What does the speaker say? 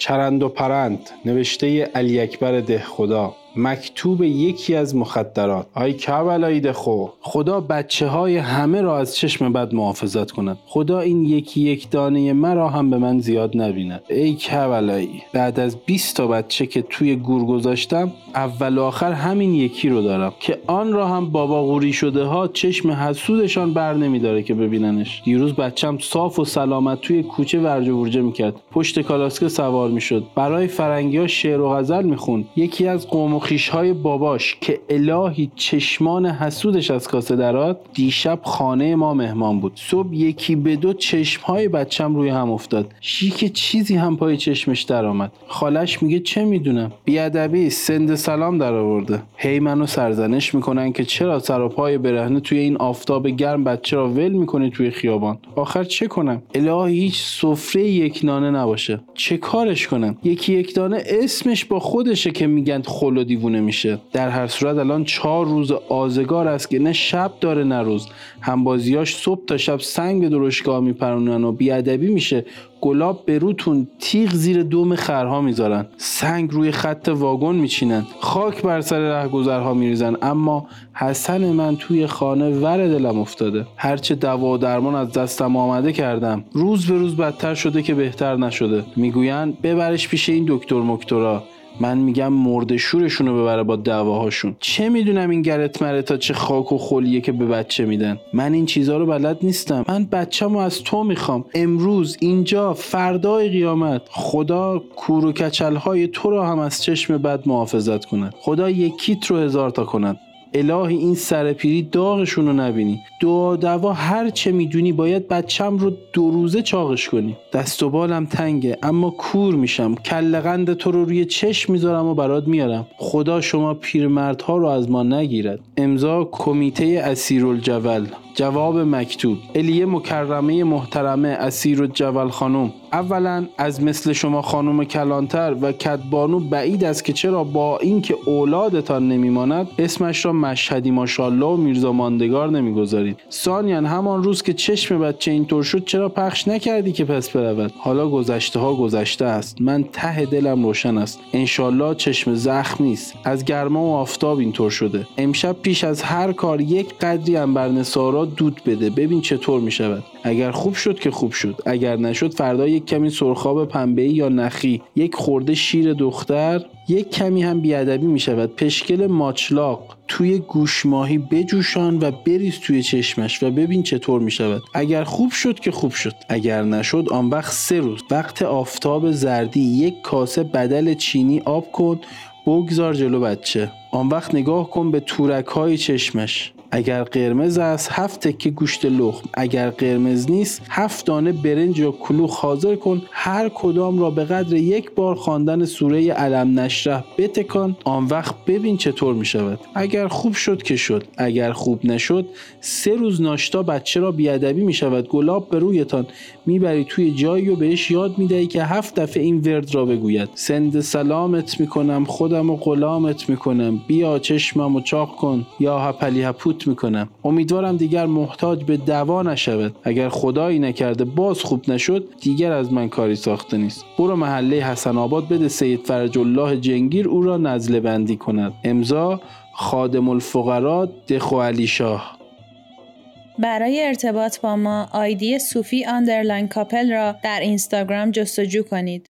چرند و پرند نوشته علی اکبر ده خدا مکتوب یکی از مخدرات. آی کبلایی خو. خدا بچه های همه را از چشم بد محافظت کند. خدا این یکی یک دانه مرا هم به من زیاد نبیند. ای کبلایی بعد از 20 تا بچه که توی گور گذاشتم اول و آخر همین یکی رو دارم که آن را هم بابا غوری شده ها چشم حسودشان بر نمیداره که ببیننش. دیروز بچم صاف و سلامت توی کوچه ورج و ورجه می‌کرد. پشت کالاسکه سوار می‌شد. برای فرنگی ها شعر و غزل می‌خوند. یکی از قوم های باباش که الهی چشمان حسودش از کاسه درات دیشب خانه ما مهمان بود. صبح یکی به دو های بچم روی هم افتاد. شیک چیزی هم پای چشمش درآمد. خالش میگه چه می‌دونم؟ بیادبی سند سلام در آورده هی منو سرزنش می‌کنن که چرا سر و پای برهنه توی این آفتاب گرم بچه را ول می‌کنه توی خیابان؟ آخر چه کنم؟ الهی هیچ سفره یک نانه نباشه. چه کارش کنم؟ یکی یک دانه اسمش با خودشه که میگن خل و دیوونه میشه. در هر صورت الان چهار روز آزگار است که نه شب داره نه روز. همبازیاش صبح تا شب سنگ به درشگاه میپرونن و بیادبی میشه. گلاب به روتون تیغ زیر دوم خرها می‌ذارن. سنگ روی خط واگن میچینن. خاک بر سر رهگذرها میریزن. اما حسن من توی خانه ور دلم افتاده. هرچه دوا و درمان از دستم آمده کردم. روز به روز بدتر شده که بهتر نشده. می‌گوین ببرش پیش این دکتر مکتورا. من میگم مرد شورشون رو ببره با دعواهاشون چه می‌دونم این گرت مره تا چه خاک و خلیه که به بچه میدن؟ من این چیزها رو بلد نیستم. من بچه‌مو از تو می‌خوام. امروز اینجا فردای قیامت. خدا کور و کچل تو رو هم از چشم بد محافظت کند. خدا یکیت رو هزار تا کند. الهی این سرپیری داغشون رو نبینی. دعا دوا هر چه می‌دونی باید بچم رو دو روزه چاقش کنی. دست و بالم تنگه اما کور میشم. کلقند تو رو روی چشم می‌ذارم و برات میارم. خدا شما پیرمردها رو از ما نگیرد. امضا کمیته اسیرالجول جواب مکتوب. الیه مکرمه محترمه اسیر و جول خانم. اولا از مثل شما خانم کلانتر و کدبانو بعید است که چرا با اینکه اولادتان نمیماند اسمش را مشهدی ماشالله و میرزا ماندگار نمی‌گذارید. ثانیا همان روز که چشم بچه اینطور شد چرا پخش نکردی که پس برود؟ حالا گذشته ها گذشته است. من ته دلم روشن است. انشالله چشم زخم نیست از گرما و آفتاب اینطور شده. امشب پیش از هر کار یک قدری انبر نسارا دود بده. ببین چطور می شود اگر خوب شد که خوب شد. اگر نشد فردا یک کمی سرخاب پنبه یا نخی یک خورده شیر دختر یک کمی هم بیادبی می شود پشکل ماچلاق توی گوشماهی بجوشان و بریز توی چشمش و ببین چطور می شود اگر خوب شد که خوب شد. اگر نشد آن وقت سه روز. وقت آفتاب زردی. یک کاسه بدل چینی آب کن. بگذار جلو بچه. آن وقت نگاه کن به تورک های چشمش. اگر قرمز است هفت تکه گوشت لخم. اگر قرمز نیست هفت دانه برنج یا کلوخ حاضر کن. هر کدام را به قدر یک بار خواندن سوره علم نشره بتکان. آن وقت ببین چطور می شود. اگر خوب شد که شد. اگر خوب نشد سه روز ناشتا بچه را بیادبی می شود. گلاب به رویتان. می‌بری توی جایی و بهش یاد می‌دهی که هفت دفعه این ورد را بگوید. سند سلامت می‌کنم خودم و غلامت می‌کنم بیا چشمم و چاق کن. یا هپلی هپوت می‌کنم. امیدوارم دیگر محتاج به دوا نشود. اگر خدایی نکرده باز خوب نشد دیگر از من کاری ساخته نیست. برو محله حسن آباد بده سید فرج الله جنگیر او را نزله بندی کند. امضا خادم الفقرا دخو علی شاه. برای ارتباط با ما آیدی صوفی underline couple را در اینستاگرام جستجو کنید.